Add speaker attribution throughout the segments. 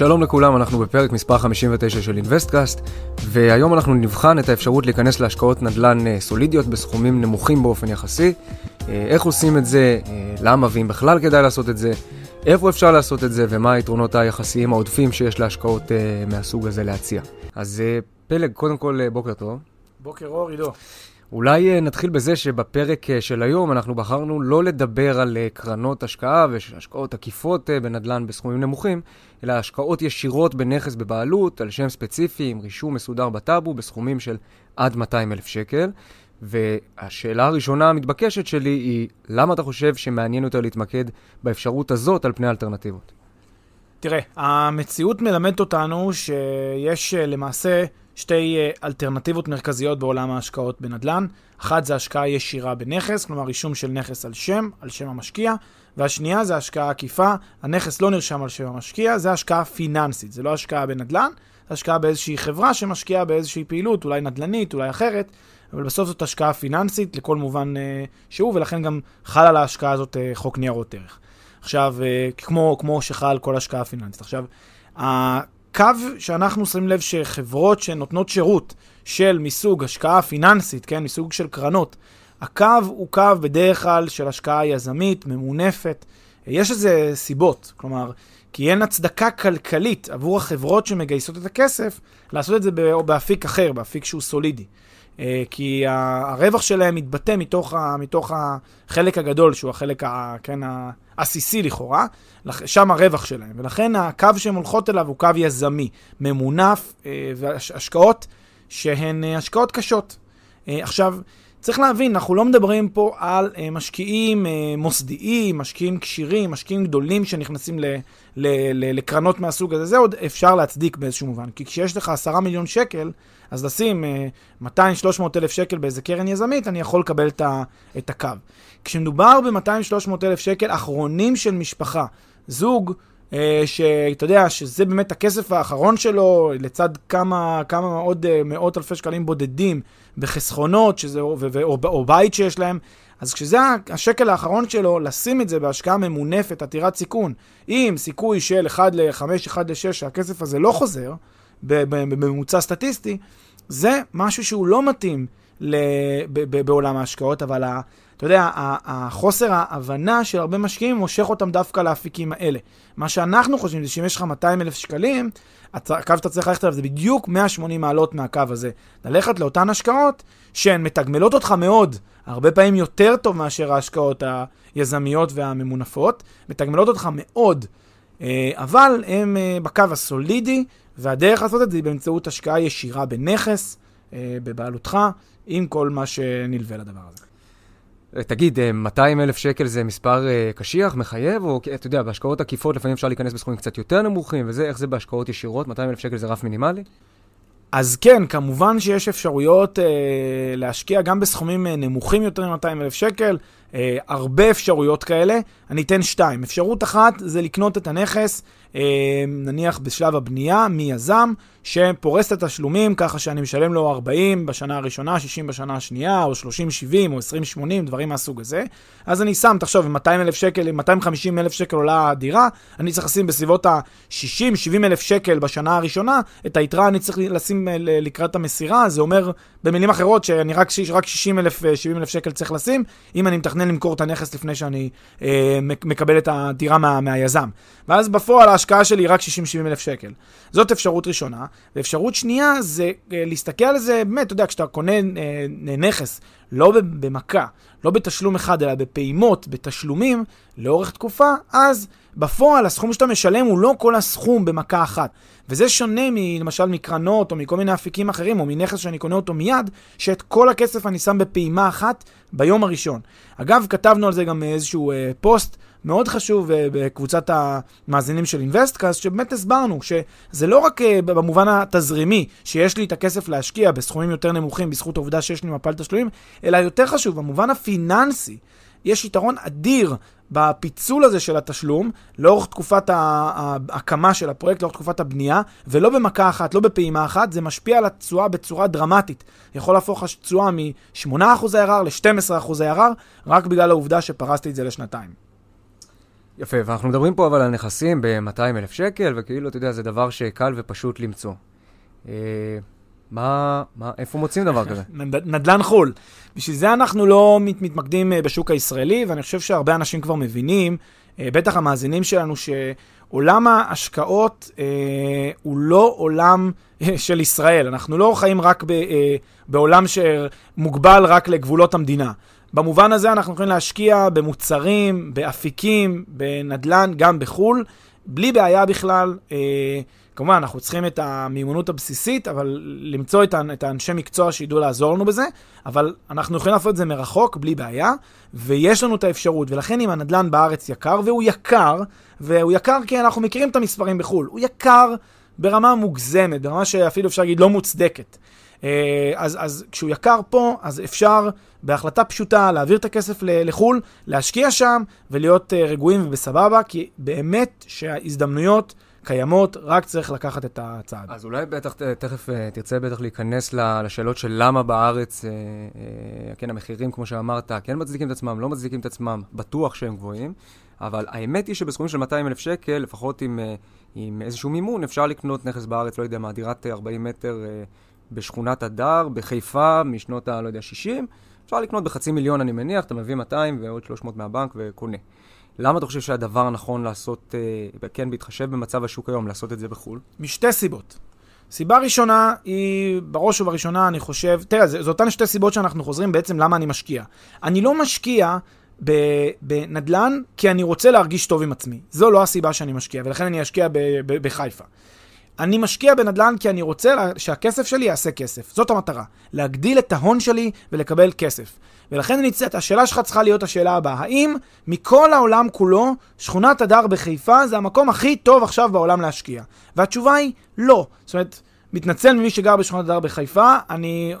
Speaker 1: שלום לכולם, אנחנו בפרק מספר 59 של אינוויסטקאסט, והיום אנחנו נבחן את האפשרות להיכנס להשקעות נדל"ן אה, סולידיות בסכומים נמוכים באופן יחסי. אה, איך עושים את זה, אה, למה ואם בכלל כדאי לעשות את זה, איפה אפשר לעשות את זה ומה היתרונות היחסיים העודפים שיש להשקעות מהסוג הזה להציע. אז פלג, קודם כל בוקר טוב.
Speaker 2: בוקר אור, עידו.
Speaker 1: אולי אה, נתחיל בזה שבפרק אה, של היום אנחנו בחרנו לא לדבר על אה, קרנות השקעה והשקעות עקיפות בנדל"ן בסכומים נמוכים, אלא השקעות ישירות בנכס בבעלות, על שם ספציפי עם רישום מסודר בטאבו בסכומים של עד 200 אלף שקל. והשאלה הראשונה המתבקשת שלי היא, למה אתה חושב שמעניין יותר להתמקד באפשרות הזאת על פני האלטרנטיבות?
Speaker 2: תראה, המציאות מלמדת אותנו שיש למעשה שתי אה, אלטרנטיבות מרכזיות בעולם ההשקעות בנדל"ן. אחת זה השקעה ישירה בנכס, כלומר רישום של נכס על שם, על שם המשקיע, והשנייה זה השקעה עקיפה, הנכס לא נרשם על שם המשקיע, זה השקעה פיננסית, זה לא השקעה בנדל"ן, זה השקעה באיזושהי חברה שמשקיעה באיזושהי פעילות, אולי נדל"נית, אולי אחרת, אבל בסוף זאת השקעה פיננסית לכל מובן uh, שהוא, ולכן גם חל על ההשקעה הזאת uh, חוק ניירות ערך. עכשיו, uh, כמו, כמו שחל כל השקעה פיננסית. עכשיו, קו שאנחנו שמים לב שחברות שנותנות שירות של מסוג השקעה פיננסית, כן, מסוג של קרנות, הקו הוא קו בדרך כלל של השקעה יזמית, ממונפת. יש לזה סיבות, כלומר, כי אין הצדקה כלכלית עבור החברות שמגייסות את הכסף לעשות את זה באפיק אחר, באפיק שהוא סולידי. אה, כי הרווח שלהם מתבטא מתוך, ה, מתוך החלק הגדול, שהוא החלק ה, כן, העסיסי לכאורה, שם הרווח שלהם. ולכן הקו שהן הולכות אליו הוא קו יזמי, ממונף, אה, והשקעות שהן אה, השקעות קשות. עכשיו, צריך להבין, אנחנו לא מדברים פה על uh, משקיעים uh, מוסדיים, משקיעים כשירים, משקיעים גדולים שנכנסים ל, ל, ל, לקרנות מהסוג הזה. זה עוד אפשר להצדיק באיזשהו מובן. כי כשיש לך עשרה מיליון שקל, אז לשים uh, 200-300 אלף שקל באיזה קרן יזמית, אני יכול לקבל את, ה, את הקו. כשמדובר ב-200-300 אלף שקל אחרונים של משפחה, זוג, שאתה יודע שזה באמת הכסף האחרון שלו, לצד כמה, כמה עוד uh, מאות אלפי שקלים בודדים בחסכונות, שזה, ו, ו, או, או בית שיש להם, אז כשזה השקל האחרון שלו, לשים את זה בהשקעה ממונפת, עתירת סיכון, עם סיכוי של 1 ל-5, 1 ל-6, שהכסף הזה לא חוזר, בממוצע סטטיסטי, זה משהו שהוא לא מתאים בעולם ההשקעות, אבל אתה יודע, החוסר ההבנה של הרבה משקיעים מושך אותם דווקא לאפיקים האלה. מה שאנחנו חושבים זה שאם יש לך 200 אלף שקלים, הקו שאתה צריך ללכת עליו זה בדיוק 180 מעלות מהקו הזה. ללכת לאותן השקעות שהן מתגמלות אותך מאוד, הרבה פעמים יותר טוב מאשר ההשקעות היזמיות והממונפות, מתגמלות אותך מאוד, אה, אבל הן אה, בקו הסולידי, והדרך לעשות את זה היא באמצעות השקעה ישירה בנכס, אה, בבעלותך, עם כל מה שנלווה לדבר הזה.
Speaker 1: תגיד, 200 אלף שקל זה מספר קשיח, מחייב, או אתה יודע, בהשקעות עקיפות לפעמים אפשר להיכנס בסכומים קצת יותר נמוכים, וזה, איך זה בהשקעות ישירות? 200 אלף שקל זה רף מינימלי?
Speaker 2: אז כן, כמובן שיש אפשרויות אה, להשקיע גם בסכומים אה, נמוכים יותר מ-200 אלף שקל, אה, הרבה אפשרויות כאלה. אני אתן שתיים. אפשרות אחת זה לקנות את הנכס, אה, נניח בשלב הבנייה, מיזם, שפורס את התשלומים ככה שאני משלם לו 40 בשנה הראשונה, 60 בשנה השנייה, או 30-70 או 20-80, דברים מהסוג הזה. אז אני שם, תחשוב, 200 אלף שקל, 250 אלף שקל עולה הדירה, אני צריך לשים בסביבות ה-60-70 אלף שקל בשנה הראשונה, את היתרה אני צריך לשים אה, לקראת המסירה, זה אומר במילים אחרות שאני רק, רק 60 אלף, 70 אלף שקל צריך לשים, אם אני מתכנן למכור את הנכס לפני שאני אה, מקבל את הדירה מה, מהיזם. ואז בפועל ההשקעה שלי היא רק 60-70 אלף שקל. זאת אפשרות ראשונה. ואפשרות שנייה זה אה, להסתכל על זה, באמת, אתה יודע, כשאתה קונה אה, נכס לא במכה, לא בתשלום אחד, אלא בפעימות, בתשלומים, לאורך תקופה, אז בפועל הסכום שאתה משלם הוא לא כל הסכום במכה אחת. וזה שונה למשל מקרנות או מכל מיני אפיקים אחרים, או מנכס שאני קונה אותו מיד, שאת כל הכסף אני שם בפעימה אחת ביום הראשון. אגב, כתבנו על זה גם איזשהו אה, פוסט מאוד חשוב אה, בקבוצת המאזינים של אינבסטקאסט, שבאמת הסברנו שזה לא רק אה, במובן התזרימי, שיש לי את הכסף להשקיע בסכומים יותר נמוכים בזכות העובדה שיש לי מפל תשלומים, אלא יותר חשוב, במובן הפיננסי. יש יתרון אדיר בפיצול הזה של התשלום לאורך תקופת ההקמה של הפרויקט, לאורך תקופת הבנייה, ולא במכה אחת, לא בפעימה אחת, זה משפיע על התשואה בצורה דרמטית. יכול להפוך תשואה מ-8% ARR ל-12% ARR, רק בגלל העובדה שפרסתי את זה לשנתיים.
Speaker 1: יפה, ואנחנו מדברים פה אבל על נכסים ב-200 אלף שקל, וכאילו, אתה יודע, זה דבר שקל ופשוט למצוא. אה, מה, מה, איפה מוצאים דבר כזה?
Speaker 2: נדל"ן חו"ל. בשביל זה אנחנו לא מת, מתמקדים אה, בשוק הישראלי, ואני חושב שהרבה אנשים כבר מבינים, אה, בטח המאזינים שלנו, שעולם ההשקעות אה, הוא לא עולם אה, של ישראל. אנחנו לא חיים רק ב, אה, בעולם שמוגבל רק לגבולות המדינה. במובן הזה אנחנו יכולים להשקיע במוצרים, באפיקים, בנדל"ן, גם בחו"ל, בלי בעיה בכלל. אה, כמובן, אנחנו צריכים את המיומנות הבסיסית, אבל למצוא את, את האנשי מקצוע שידעו לעזור לנו בזה, אבל אנחנו יכולים לעשות את זה מרחוק, בלי בעיה, ויש לנו את האפשרות. ולכן אם הנדל"ן בארץ יקר, והוא יקר, והוא יקר כי אנחנו מכירים את המספרים בחו"ל, הוא יקר ברמה מוגזמת, ברמה שאפילו אפשר להגיד לא מוצדקת. אה, אז, אז כשהוא יקר פה, אז אפשר בהחלטה פשוטה להעביר את הכסף לחו"ל, להשקיע שם ולהיות אה, רגועים ובסבבה, כי באמת שההזדמנויות... קיימות, רק צריך לקחת את הצעד.
Speaker 1: אז אולי בטח, תכף אה, תרצה בטח להיכנס לשאלות של למה בארץ, כן, המחירים, כמו שאמרת, כן מצדיקים את עצמם, לא מצדיקים את עצמם, בטוח שהם גבוהים, אבל האמת היא שבסכומים של 200 אלף שקל, לפחות עם, עם איזשהו מימון, אפשר לקנות נכס בארץ, לא יודע מה, דירת 40 מטר בשכונת הדר, בחיפה, משנות ה, לא יודע, 60, אפשר לקנות בחצי מיליון, אני מניח, אתה מביא 200 ועוד 300 מהבנק וקונה. למה אתה חושב שהדבר הנכון לעשות, אה, כן, בהתחשב במצב השוק היום, לעשות את זה בחו"ל?
Speaker 2: משתי סיבות. סיבה ראשונה היא, בראש ובראשונה, אני חושב, תראה, זה, זה אותן שתי סיבות שאנחנו חוזרים בעצם למה אני משקיע. אני לא משקיע בנדל"ן כי אני רוצה להרגיש טוב עם עצמי. זו לא הסיבה שאני משקיע, ולכן אני אשקיע בחיפה. אני משקיע בנדל"ן כי אני רוצה שהכסף שלי יעשה כסף. זאת המטרה. להגדיל את ההון שלי ולקבל כסף. ולכן אני צריך, השאלה שלך צריכה להיות השאלה הבאה. האם מכל העולם כולו, שכונת הדר בחיפה זה המקום הכי טוב עכשיו בעולם להשקיע? והתשובה היא לא. זאת אומרת, מתנצל ממי שגר בשכונת הדר בחיפה, אני,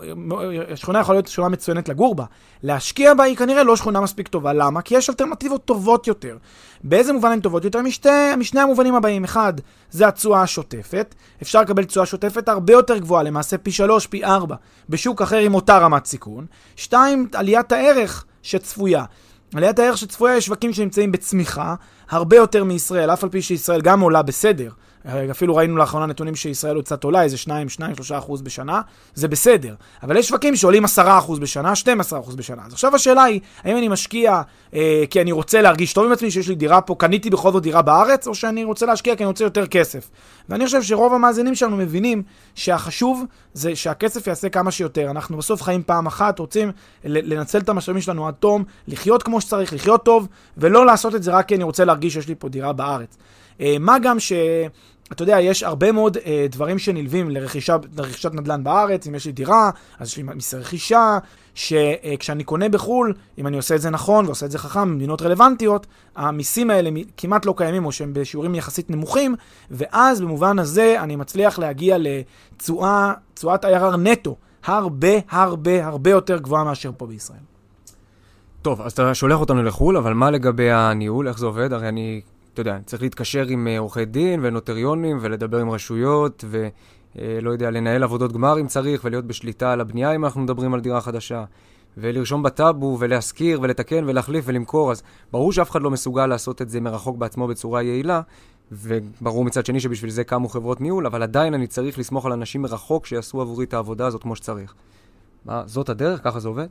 Speaker 2: השכונה יכולה להיות שכונה מצוינת לגור בה. להשקיע בה היא כנראה לא שכונה מספיק טובה. למה? כי יש אלטרנטיבות טובות יותר. באיזה מובן הן טובות יותר? משתי, משני המובנים הבאים. אחד, זה התשואה השוטפת. אפשר לקבל תשואה שוטפת הרבה יותר גבוהה, למעשה פי שלוש, פי ארבע, בשוק אחר עם אותה רמת סיכון. שתיים, עליית הערך שצפויה. עליית הערך שצפויה יש שווקים שנמצאים בצמיחה הרבה יותר מישראל, אף על פי שישראל גם עולה בסדר. אפילו ראינו לאחרונה נתונים שישראל עוד קצת עולה, איזה 2-3 אחוז בשנה, זה בסדר. אבל יש שווקים שעולים 10 אחוז בשנה, 12 אחוז בשנה. אז עכשיו השאלה היא, האם אני משקיע אה, כי אני רוצה להרגיש טוב עם עצמי, שיש לי דירה פה, קניתי בכל זאת דירה בארץ, או שאני רוצה להשקיע כי אני רוצה יותר כסף. ואני חושב שרוב המאזינים שלנו מבינים שהחשוב זה שהכסף יעשה כמה שיותר. אנחנו בסוף חיים פעם אחת, רוצים לנצל את המשאבים שלנו עד תום, לחיות כמו שצריך, לחיות טוב, ולא לעשות את זה רק כי אני רוצה להרגיש שיש לי פה דירה בארץ. אה, מה גם ש... אתה יודע, יש הרבה מאוד אה, דברים שנלווים לרכישה, לרכישת נדל"ן בארץ, אם יש לי דירה, אז יש לי מיסי רכישה, שכשאני אה, קונה בחו"ל, אם אני עושה את זה נכון ועושה את זה חכם במדינות רלוונטיות, המיסים האלה כמעט לא קיימים או שהם בשיעורים יחסית נמוכים, ואז במובן הזה אני מצליח להגיע לתשואה, תשואת IRR נטו, הרבה הרבה הרבה יותר גבוהה מאשר פה בישראל.
Speaker 1: טוב, אז אתה שולח אותנו לחו"ל, אבל מה לגבי הניהול, איך זה עובד? הרי אני אתה יודע, צריך להתקשר עם אה, עורכי דין ונוטריונים ולדבר עם רשויות ולא יודע, לנהל עבודות גמר אם צריך ולהיות בשליטה על הבנייה אם אנחנו מדברים על דירה חדשה. ולרשום בטאבו ולהשכיר ולתקן ולהחליף ולמכור, אז ברור שאף אחד לא מסוגל לעשות את זה מרחוק בעצמו בצורה יעילה, וברור מצד שני שבשביל זה קמו חברות ניהול, אבל עדיין אני צריך לסמוך על אנשים מרחוק שיעשו עבורי את העבודה הזאת כמו שצריך. מה, זאת הדרך? ככה זה עובד?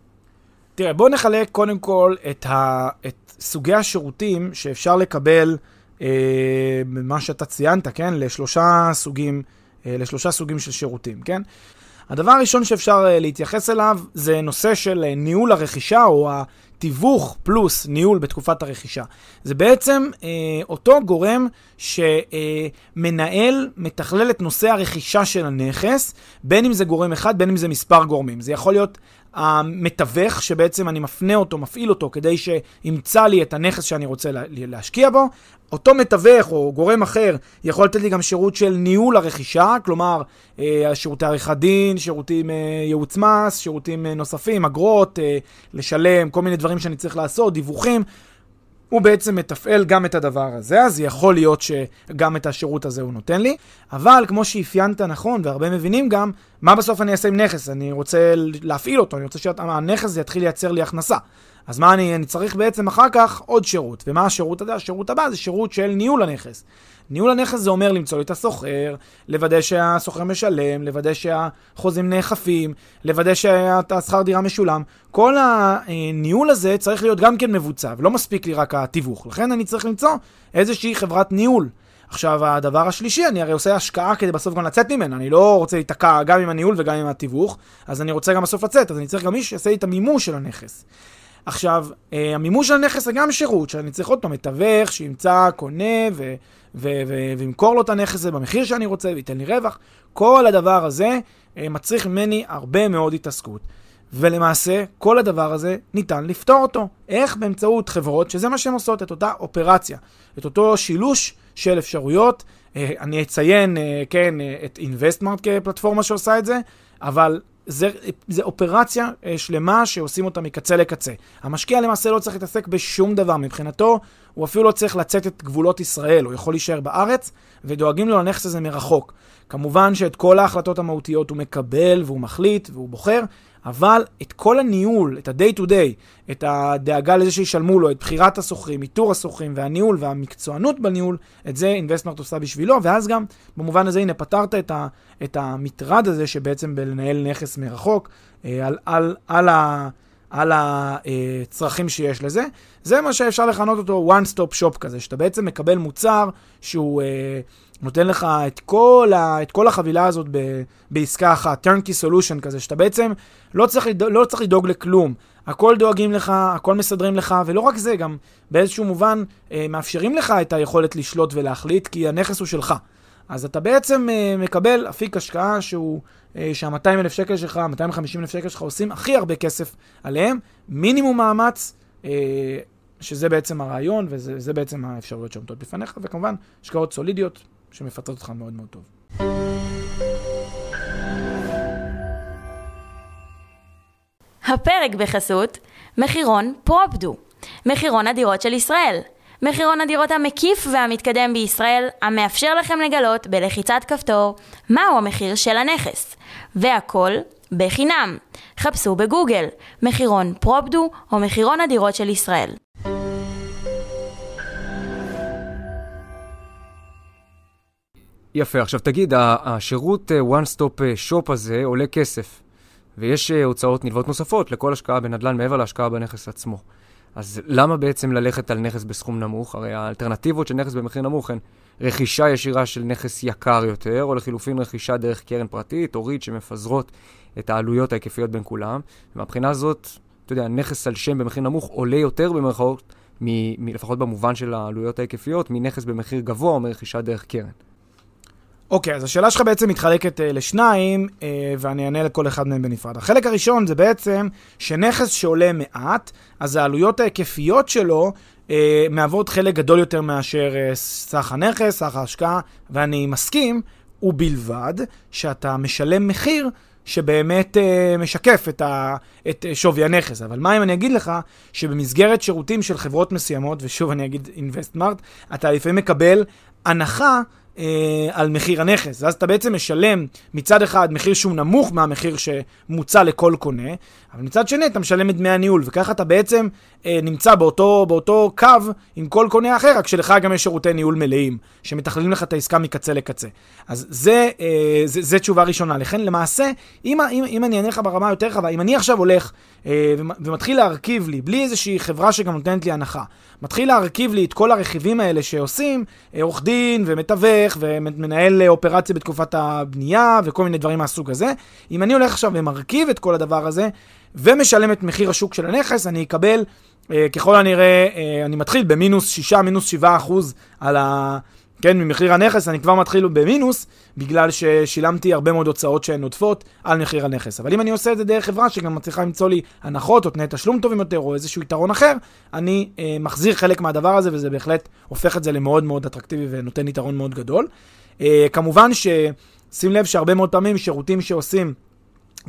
Speaker 2: תראה, בוא נחלק קודם כל את, ה, את סוגי השירותים שאפשר לקבל אה, מה שאתה ציינת, כן? לשלושה סוגים, אה, לשלושה סוגים של שירותים, כן? הדבר הראשון שאפשר uh, להתייחס אליו זה נושא של uh, ניהול הרכישה, או התיווך פלוס ניהול בתקופת הרכישה. זה בעצם uh, אותו גורם שמנהל, uh, מתכלל את נושא הרכישה של הנכס, בין אם זה גורם אחד, בין אם זה מספר גורמים. זה יכול להיות המתווך, שבעצם אני מפנה אותו, מפעיל אותו, כדי שימצא לי את הנכס שאני רוצה להשקיע בו. אותו מתווך או גורם אחר יכול לתת לי גם שירות של ניהול הרכישה, כלומר, אה, שירותי עריכת דין, שירותים אה, ייעוץ מס, שירותים אה, נוספים, אגרות, לשלם, כל מיני דברים שאני צריך לעשות, דיווחים. הוא בעצם מתפעל גם את הדבר הזה, אז יכול להיות שגם את השירות הזה הוא נותן לי. אבל כמו שאפיינת נכון, והרבה מבינים גם, מה בסוף אני אעשה עם נכס? אני רוצה להפעיל אותו, אני רוצה שהנכס יתחיל לייצר לי הכנסה. אז מה אני, אני צריך בעצם אחר כך עוד שירות. ומה השירות הזה? השירות הבא זה שירות של ניהול הנכס. ניהול הנכס זה אומר למצוא לי את הסוחר, לוודא שהסוחר משלם, לוודא שהחוזים נאכפים, לוודא שהשכר דירה משולם. כל הניהול הזה צריך להיות גם כן מבוצע, ולא מספיק לי רק התיווך. לכן אני צריך למצוא איזושהי חברת ניהול. עכשיו, הדבר השלישי, אני הרי עושה השקעה כדי בסוף גם לצאת ממנה. אני לא רוצה להיתקע גם עם הניהול וגם עם התיווך, אז אני רוצה גם בסוף לצאת, אז אני צריך גם מי שיעשה לי את המימוש של הנכס. עכשיו, אה, המימוש של הנכס זה גם שירות, שאני צריך עוד פעם מתווך שימצא, קונה ו- וימכור לו את הנכס הזה במחיר שאני רוצה וייתן לי רווח. כל הדבר הזה אה, מצריך ממני הרבה מאוד התעסקות. ולמעשה, כל הדבר הזה ניתן לפתור אותו. איך? באמצעות חברות, שזה מה שהן עושות, את אותה אופרציה, את אותו שילוש של אפשרויות. אה, אני אציין, כן, את InvestMart כפלטפורמה שעושה את זה, אבל זה, זה אופרציה אה, שלמה שעושים אותה מקצה לקצה. המשקיע למעשה לא צריך להתעסק בשום דבר. מבחינתו, הוא אפילו לא צריך לצאת את גבולות ישראל, הוא יכול להישאר בארץ, ודואגים לו לנכס הזה מרחוק. כמובן שאת כל ההחלטות המהותיות הוא מקבל והוא מחליט והוא בוחר, אבל את כל הניהול, את ה-day to day, את הדאגה לזה שישלמו לו, את בחירת השוכרים, איתור השוכרים והניהול והמקצוענות בניהול, את זה אינבסטמרט עושה בשבילו, ואז גם במובן הזה, הנה, פתרת את, ה, את המטרד הזה שבעצם בלנהל נכס מרחוק, אה, על, על, על, על הצרכים שיש לזה. זה מה שאפשר לכנות אותו one stop shop כזה, שאתה בעצם מקבל מוצר שהוא... אה, נותן לך את כל, ה, את כל החבילה הזאת ב, בעסקה אחת, turnkey solution כזה, שאתה בעצם לא צריך, לא צריך לדאוג לכלום. הכל דואגים לך, הכל מסדרים לך, ולא רק זה, גם באיזשהו מובן אה, מאפשרים לך את היכולת לשלוט ולהחליט, כי הנכס הוא שלך. אז אתה בעצם אה, מקבל אפיק השקעה שהוא, אה, שה-200 אלף שקל שלך, 250 אלף שקל שלך עושים הכי הרבה כסף עליהם, מינימום מאמץ, אה, שזה בעצם הרעיון, וזה בעצם האפשרויות שעומדות בפניך, וכמובן, השקעות סולידיות, שמפצות אותך מאוד מאוד טוב.
Speaker 3: הפרק בחסות מחירון פרופדו, מחירון הדירות של ישראל. מחירון הדירות המקיף והמתקדם בישראל, המאפשר לכם לגלות בלחיצת כפתור מהו המחיר של הנכס. והכל בחינם. חפשו בגוגל מחירון פרופדו או מחירון הדירות של ישראל.
Speaker 1: יפה, עכשיו תגיד, השירות אה, one stop אה, shop הזה עולה כסף, ויש אה, הוצאות נלוות נוספות לכל השקעה בנדל"ן מעבר להשקעה בנכס עצמו. אז למה בעצם ללכת על נכס בסכום נמוך? הרי האלטרנטיבות של נכס במחיר נמוך הן רכישה ישירה של נכס יקר יותר, או לחילופין רכישה דרך קרן פרטית או ריט שמפזרות את העלויות ההיקפיות בין כולם. ומבחינה הזאת, אתה יודע, נכס על שם במחיר נמוך עולה יותר במרכאות, לפחות במובן של העלויות ההיקפיות, מנכס במחיר גבוה או מרכישה דרך קרן.
Speaker 2: אוקיי, אז השאלה שלך בעצם מתחלקת uh, לשניים, uh, ואני אענה לכל אחד מהם בנפרד. החלק הראשון זה בעצם שנכס שעולה מעט, אז העלויות ההיקפיות שלו uh, מהוות חלק גדול יותר מאשר uh, סך הנכס, סך ההשקעה, ואני מסכים, ובלבד שאתה משלם מחיר שבאמת uh, משקף את, ה, את uh, שווי הנכס. אבל מה אם אני אגיד לך שבמסגרת שירותים של חברות מסוימות, ושוב אני אגיד InvestMart, אתה לפעמים מקבל הנחה על מחיר הנכס. ואז אתה בעצם משלם מצד אחד מחיר שהוא נמוך מהמחיר שמוצע לכל קונה, אבל מצד שני אתה משלם את דמי הניהול, וככה אתה בעצם אה, נמצא באותו, באותו קו עם כל קונה אחר, רק שלך גם יש שירותי ניהול מלאים, שמתכללים לך את העסקה מקצה לקצה. אז זה, אה, זה, זה תשובה ראשונה. לכן למעשה, אם, אם, אם אני אענה לך ברמה יותר רחבה, אם אני עכשיו הולך אה, ומתחיל להרכיב לי, בלי איזושהי חברה שגם נותנת לי הנחה, מתחיל להרכיב לי את כל הרכיבים האלה שעושים, אה, עורך דין ומתווך ומנהל אופרציה בתקופת הבנייה וכל מיני דברים מהסוג הזה. אם אני הולך עכשיו ומרכיב את כל הדבר הזה ומשלם את מחיר השוק של הנכס, אני אקבל, אה, ככל הנראה, אה, אני מתחיל במינוס 6, מינוס 7 אחוז על ה... כן, ממחיר הנכס אני כבר מתחיל במינוס, בגלל ששילמתי הרבה מאוד הוצאות שהן עודפות על מחיר הנכס. אבל אם אני עושה את זה דרך חברה שגם מצליחה למצוא לי הנחות או תנאי תשלום טובים יותר, או איזשהו יתרון אחר, אני אה, מחזיר חלק מהדבר הזה, וזה בהחלט הופך את זה למאוד מאוד אטרקטיבי ונותן יתרון מאוד גדול. אה, כמובן ששים לב שהרבה מאוד פעמים שירותים שעושים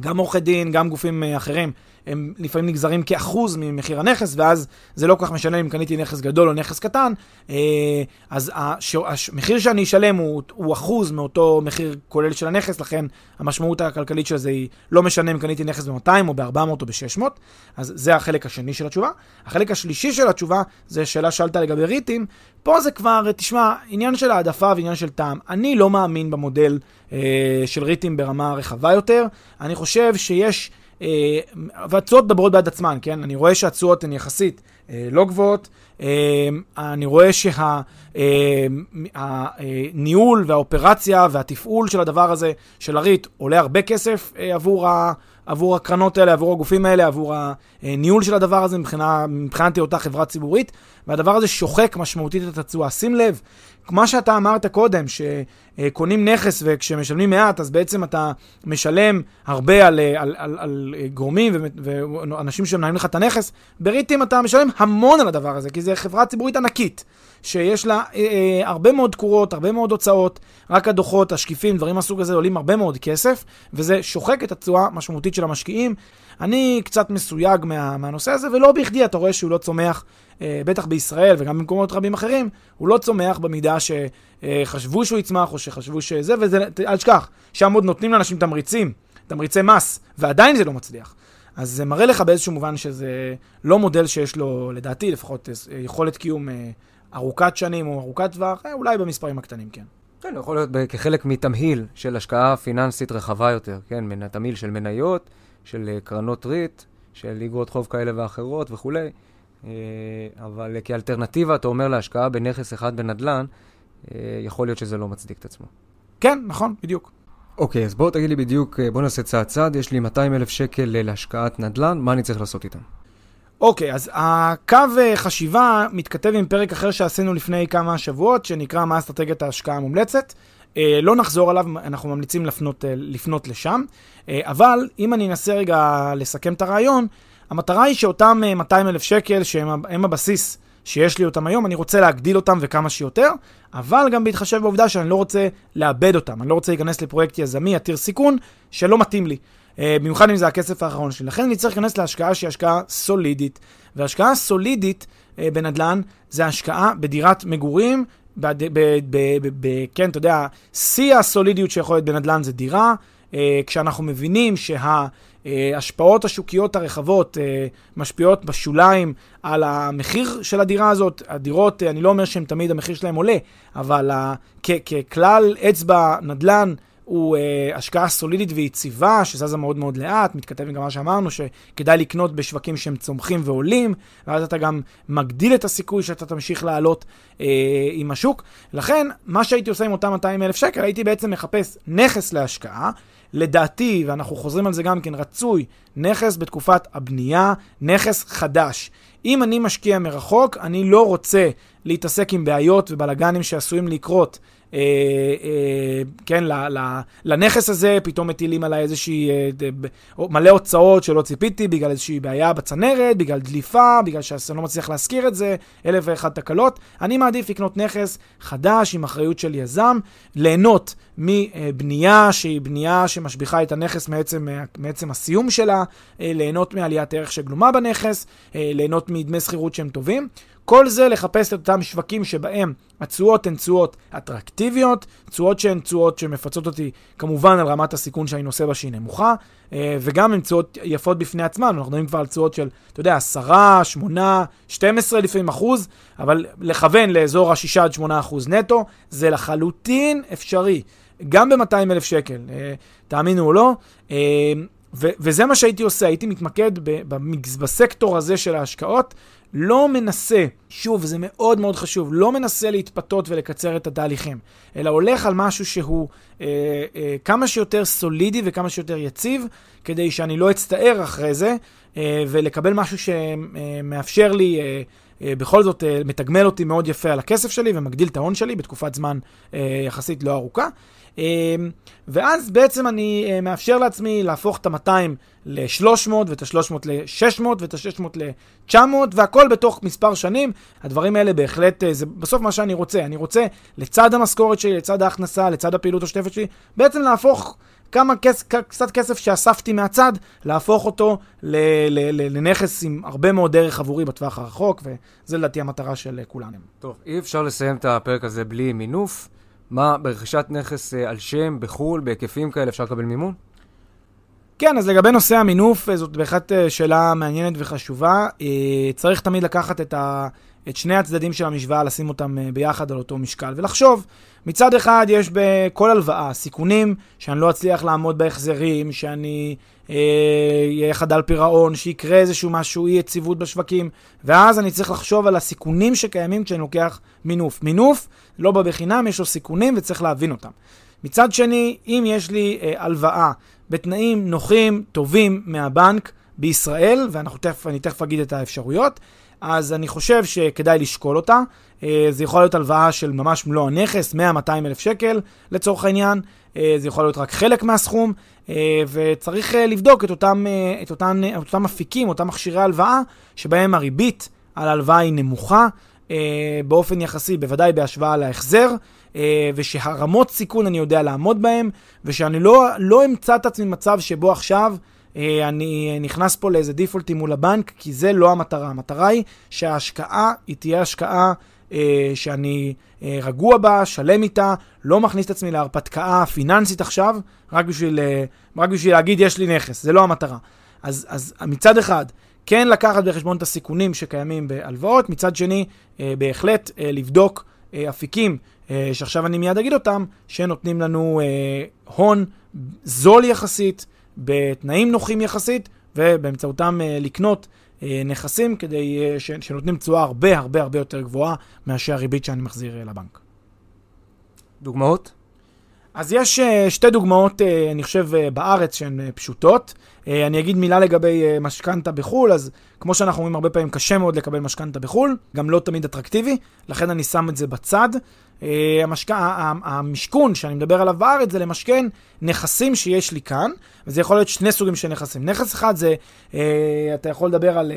Speaker 2: גם עורכי דין, גם גופים אה, אחרים, הם לפעמים נגזרים כאחוז ממחיר הנכס, ואז זה לא כל כך משנה אם קניתי נכס גדול או נכס קטן, אה, אז המחיר שאני אשלם הוא, הוא אחוז מאותו מחיר כולל של הנכס, לכן המשמעות הכלכלית של זה היא לא משנה אם קניתי נכס ב-200 או ב-400 או ב-600, אז זה החלק השני של התשובה. החלק השלישי של התשובה, זה שאלה שאלת לגבי ריטים, פה זה כבר, תשמע, עניין של העדפה ועניין של טעם. אני לא מאמין במודל אה, של ריטים ברמה רחבה יותר, אני חושב שיש... אה, והתשואות מדברות בעד עצמן, כן? אני רואה שהתשואות הן יחסית אה, לא גבוהות. אה, אני רואה שהניהול והאופרציה והתפעול של הדבר הזה, של הריט, עולה הרבה כסף עבור, ה, עבור הקרנות האלה, עבור הגופים האלה, עבור הניהול של הדבר הזה מבחינת אותה חברה ציבורית, והדבר הזה שוחק משמעותית את התשואה. שים לב, כמו שאתה אמרת קודם, שקונים נכס וכשמשלמים מעט, אז בעצם אתה משלם הרבה על, על, על, על גורמים ואנשים שמנהלים לך את הנכס, בריטים אתה משלם המון על הדבר הזה, כי זו חברה ציבורית ענקית, שיש לה אה, אה, הרבה מאוד תקורות, הרבה מאוד הוצאות, רק הדוחות, השקיפים, דברים מהסוג הזה עולים הרבה מאוד כסף, וזה שוחק את התשואה המשמעותית של המשקיעים. אני קצת מסויג מה, מהנושא הזה, ולא בכדי אתה רואה שהוא לא צומח, בטח בישראל וגם במקומות רבים אחרים, הוא לא צומח במידה שחשבו שהוא יצמח או שחשבו שזה, וזה, אל תשכח, שם עוד נותנים לאנשים תמריצים, תמריצי מס, ועדיין זה לא מצליח. אז זה מראה לך באיזשהו מובן שזה לא מודל שיש לו, לדעתי לפחות, אה, יכולת קיום אה, ארוכת שנים או ארוכת טווח, אה, אולי במספרים הקטנים, כן.
Speaker 1: כן, יכול להיות כחלק מתמהיל של השקעה פיננסית רחבה יותר, כן, מן התמהיל של מניות, של אה, קרנות ריט, של איגרות חוב כאלה ואחרות וכולי. אה, אבל כאלטרנטיבה, אתה אומר להשקעה בנכס אחד בנדל"ן, אה, יכול להיות שזה לא מצדיק את עצמו.
Speaker 2: כן, נכון, בדיוק.
Speaker 1: אוקיי, אז בוא תגיד לי בדיוק, בוא נעשה צעד צעד, יש לי 200 אלף שקל להשקעת נדל"ן, מה אני צריך לעשות איתם?
Speaker 2: אוקיי, אז הקו חשיבה מתכתב עם פרק אחר שעשינו לפני כמה שבועות, שנקרא מה אסטרטגיית ההשקעה המומלצת. אה, לא נחזור עליו, אנחנו ממליצים לפנות, אה, לפנות לשם. אה, אבל אם אני אנסה רגע לסכם את הרעיון, המטרה היא שאותם 200 אלף שקל, שהם הבסיס שיש לי אותם היום, אני רוצה להגדיל אותם וכמה שיותר, אבל גם בהתחשב בעובדה שאני לא רוצה לאבד אותם, אני לא רוצה להיכנס לפרויקט יזמי עתיר סיכון שלא מתאים לי. במיוחד אם זה הכסף האחרון שלי. לכן אני צריך להיכנס להשקעה שהיא השקעה סולידית. והשקעה סולידית בנדל"ן זה השקעה בדירת מגורים ב, ב, ב, ב, ב, כן, אתה יודע, שיא הסולידיות שיכול להיות בנדל"ן זה דירה, אה, כשאנחנו מבינים שההשפעות השוקיות הרחבות אה, משפיעות בשוליים על המחיר של הדירה הזאת. הדירות, אה, אני לא אומר שהם תמיד המחיר שלהם עולה, אבל אה, ככלל אצבע נדל"ן, הוא אה, השקעה סולידית ויציבה, שזזה מאוד מאוד לאט, מתכתב עם מה שאמרנו, שכדאי לקנות בשווקים שהם צומחים ועולים, ואז אתה גם מגדיל את הסיכוי שאתה תמשיך לעלות אה, עם השוק. לכן, מה שהייתי עושה עם אותם 200 אלף שקל, הייתי בעצם מחפש נכס להשקעה. לדעתי, ואנחנו חוזרים על זה גם כן, רצוי נכס בתקופת הבנייה, נכס חדש. אם אני משקיע מרחוק, אני לא רוצה להתעסק עם בעיות ובלאגנים שעשויים לקרות כן, לנכס הזה, פתאום מטילים עליי איזושהי, אה, מלא הוצאות שלא ציפיתי, בגלל איזושהי בעיה בצנרת, בגלל דליפה, בגלל שאני לא מצליח להשכיר את זה, אלף ואחת תקלות. אני מעדיף לקנות נכס חדש עם אחריות של יזם, ליהנות מבנייה שהיא בנייה שמשביחה את הנכס מעצם, מעצם הסיום שלה, ליהנות מעליית ערך שגלומה בנכס, ליהנות מדמי שכירות שהם טובים. כל זה לחפש את אותם שווקים שבהם התשואות הן תשואות אטרקטיביות, תשואות שהן תשואות שמפצות אותי כמובן על רמת הסיכון שאני נושא בה שהיא נמוכה, אה, וגם הן תשואות יפות בפני עצמן, אנחנו מדברים כבר על תשואות של, אתה יודע, 10, 8, 12 לפעמים אחוז, אבל לכוון לאזור ה-6 עד 8 אחוז נטו, זה לחלוטין אפשרי, גם ב-200 אלף שקל, אה, תאמינו או לא. אה, ו- וזה מה שהייתי עושה, הייתי מתמקד ב- בסקטור הזה של ההשקעות, לא מנסה, שוב, זה מאוד מאוד חשוב, לא מנסה להתפתות ולקצר את התהליכים, אלא הולך על משהו שהוא אה, אה, כמה שיותר סולידי וכמה שיותר יציב, כדי שאני לא אצטער אחרי זה, אה, ולקבל משהו שמאפשר לי... אה, אה, בכל זאת אה, מתגמל אותי מאוד יפה על הכסף שלי ומגדיל את ההון שלי בתקופת זמן אה, יחסית לא ארוכה. אה, ואז בעצם אני אה, מאפשר לעצמי להפוך את ה-200 ל-300 ואת ה-300 ל-600 ואת ה-600 ל-900 והכל בתוך מספר שנים. הדברים האלה בהחלט, אה, זה בסוף מה שאני רוצה. אני רוצה לצד המשכורת שלי, לצד ההכנסה, לצד הפעילות השוטפת שלי, בעצם להפוך כמה כס, קצת כסף שאספתי מהצד, להפוך אותו ל, ל, ל, לנכס עם הרבה מאוד דרך עבורי בטווח הרחוק, וזה לדעתי המטרה של כולנו.
Speaker 1: טוב, אי אפשר לסיים את הפרק הזה בלי מינוף. מה, ברכישת נכס אה, על שם, בחו"ל, בהיקפים כאלה, אפשר לקבל מימון?
Speaker 2: כן, אז לגבי נושא המינוף, אה, זאת בהחלט אה, שאלה מעניינת וחשובה. צריך תמיד לקחת את, ה, את שני הצדדים של המשוואה, לשים אותם ביחד על אותו משקל, ולחשוב מצד אחד יש בכל הלוואה סיכונים שאני לא אצליח לעמוד בהחזרים, שאני אהיה אה, חדל פירעון, שיקרה איזשהו משהו, אי יציבות בשווקים, ואז אני צריך לחשוב על הסיכונים שקיימים כשאני לוקח מינוף. מינוף לא בא בחינם, יש לו סיכונים וצריך להבין אותם. מצד שני, אם יש לי אה, הלוואה בתנאים נוחים, טובים מהבנק בישראל, ואני תכף, תכף אגיד את האפשרויות, אז אני חושב שכדאי לשקול אותה. אה, זה יכול להיות הלוואה של ממש מלוא הנכס, 100-200 אלף שקל לצורך העניין. אה, זה יכול להיות רק חלק מהסכום, אה, וצריך לבדוק את אותם, את אותם, את אותם אפיקים, אותם מכשירי הלוואה, שבהם הריבית על ההלוואה היא נמוכה באופן יחסי, בוודאי בהשוואה להחזר. ושהרמות סיכון אני יודע לעמוד בהם, ושאני לא, לא אמצא את עצמי מצב שבו עכשיו אה, אני נכנס פה לאיזה דיפולטים מול הבנק, כי זה לא המטרה. המטרה היא שההשקעה היא תהיה השקעה אה, שאני אה, רגוע בה, שלם איתה, לא מכניס את עצמי להרפתקה פיננסית עכשיו, רק בשביל, אה, רק בשביל להגיד יש לי נכס, זה לא המטרה. אז, אז מצד אחד, כן לקחת בחשבון את הסיכונים שקיימים בהלוואות, מצד שני, אה, בהחלט אה, לבדוק אה, אפיקים, אה, שעכשיו אני מיד אגיד אותם, שנותנים לנו אה, הון זול יחסית, בתנאים נוחים יחסית, ובאמצעותם uh, לקנות uh, נכסים כדי uh, ש- שנותנים תשואה הרבה הרבה הרבה יותר גבוהה מאשר הריבית שאני מחזיר uh, לבנק.
Speaker 1: דוגמאות?
Speaker 2: אז יש uh, שתי דוגמאות, uh, אני חושב, uh, בארץ שהן פשוטות. אני אגיד מילה לגבי משכנתה בחו"ל, אז כמו שאנחנו אומרים, הרבה פעמים קשה מאוד לקבל משכנתה בחו"ל, גם לא תמיד אטרקטיבי, לכן אני שם את זה בצד. המשק... המשכון שאני מדבר עליו בארץ זה למשכן נכסים שיש לי כאן, וזה יכול להיות שני סוגים של נכסים. נכס אחד זה, אתה יכול לדבר על...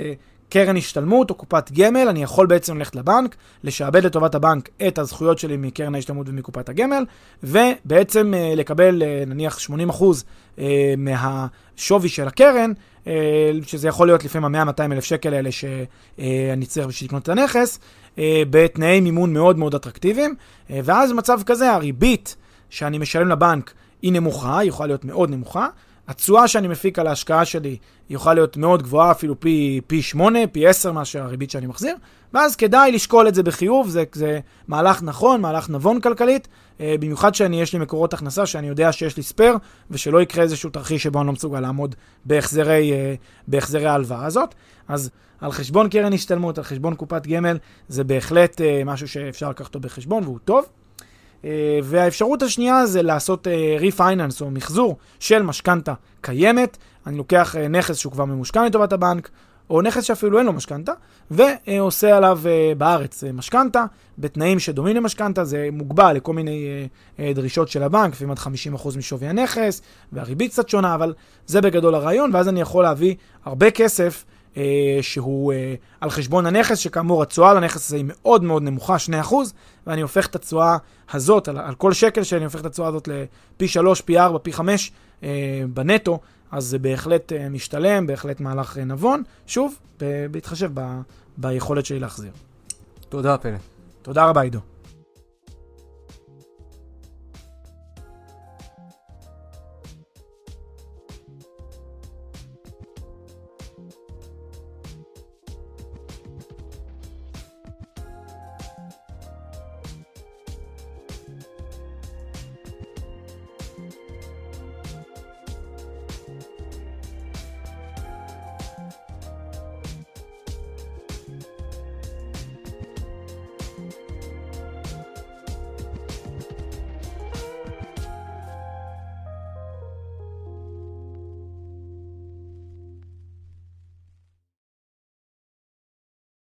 Speaker 2: קרן השתלמות או קופת גמל, אני יכול בעצם ללכת לבנק, לשעבד לטובת הבנק את הזכויות שלי מקרן ההשתלמות ומקופת הגמל, ובעצם uh, לקבל uh, נניח 80% uh, מהשווי של הקרן, uh, שזה יכול להיות לפעמים ה-100-200 אלף שקל האלה שאני צריך בשביל לקנות את הנכס, uh, בתנאי מימון מאוד מאוד אטרקטיביים, uh, ואז במצב כזה הריבית שאני משלם לבנק היא נמוכה, היא יכולה להיות מאוד נמוכה. התשואה שאני מפיק על ההשקעה שלי יוכל להיות מאוד גבוהה, אפילו פי, פי 8, פי 10 מאשר הריבית שאני מחזיר, ואז כדאי לשקול את זה בחיוב, זה, זה מהלך נכון, מהלך נבון כלכלית, אה, במיוחד שאני, יש לי מקורות הכנסה, שאני יודע שיש לי spare, ושלא יקרה איזשהו תרחיש שבו אני לא מסוגל לעמוד בהחזרי, אה, בהחזרי ההלוואה הזאת. אז על חשבון קרן השתלמות, על חשבון קופת גמל, זה בהחלט אה, משהו שאפשר לקחת אותו בחשבון והוא טוב. אה, והאפשרות השנייה זה לעשות refinance אה, או מחזור של משכנתה קיימת. אני לוקח אה, נכס שהוא כבר ממושכן לטובת הבנק, או נכס שאפילו אין לו משכנתה, ועושה עליו בארץ משכנתה, בתנאים שדומים למשכנתה, זה מוגבל לכל מיני דרישות של הבנק, לפעמים עד 50% משווי הנכס, והריבית קצת שונה, אבל זה בגדול הרעיון, ואז אני יכול להביא הרבה כסף אה, שהוא אה, על חשבון הנכס, שכאמור התשואה על הנכס הזה היא מאוד מאוד נמוכה, 2%, ואני הופך את התשואה הזאת, על, על כל שקל שאני הופך את התשואה הזאת לפי 3, פי 4, פי 5 אה, בנטו, אז זה בהחלט אה, משתלם, בהחלט מהלך אה, נבון, שוב, בהתחשב ב, ביכולת שלי להחזיר.
Speaker 1: תודה, פלא.
Speaker 2: תודה רבה, עידו.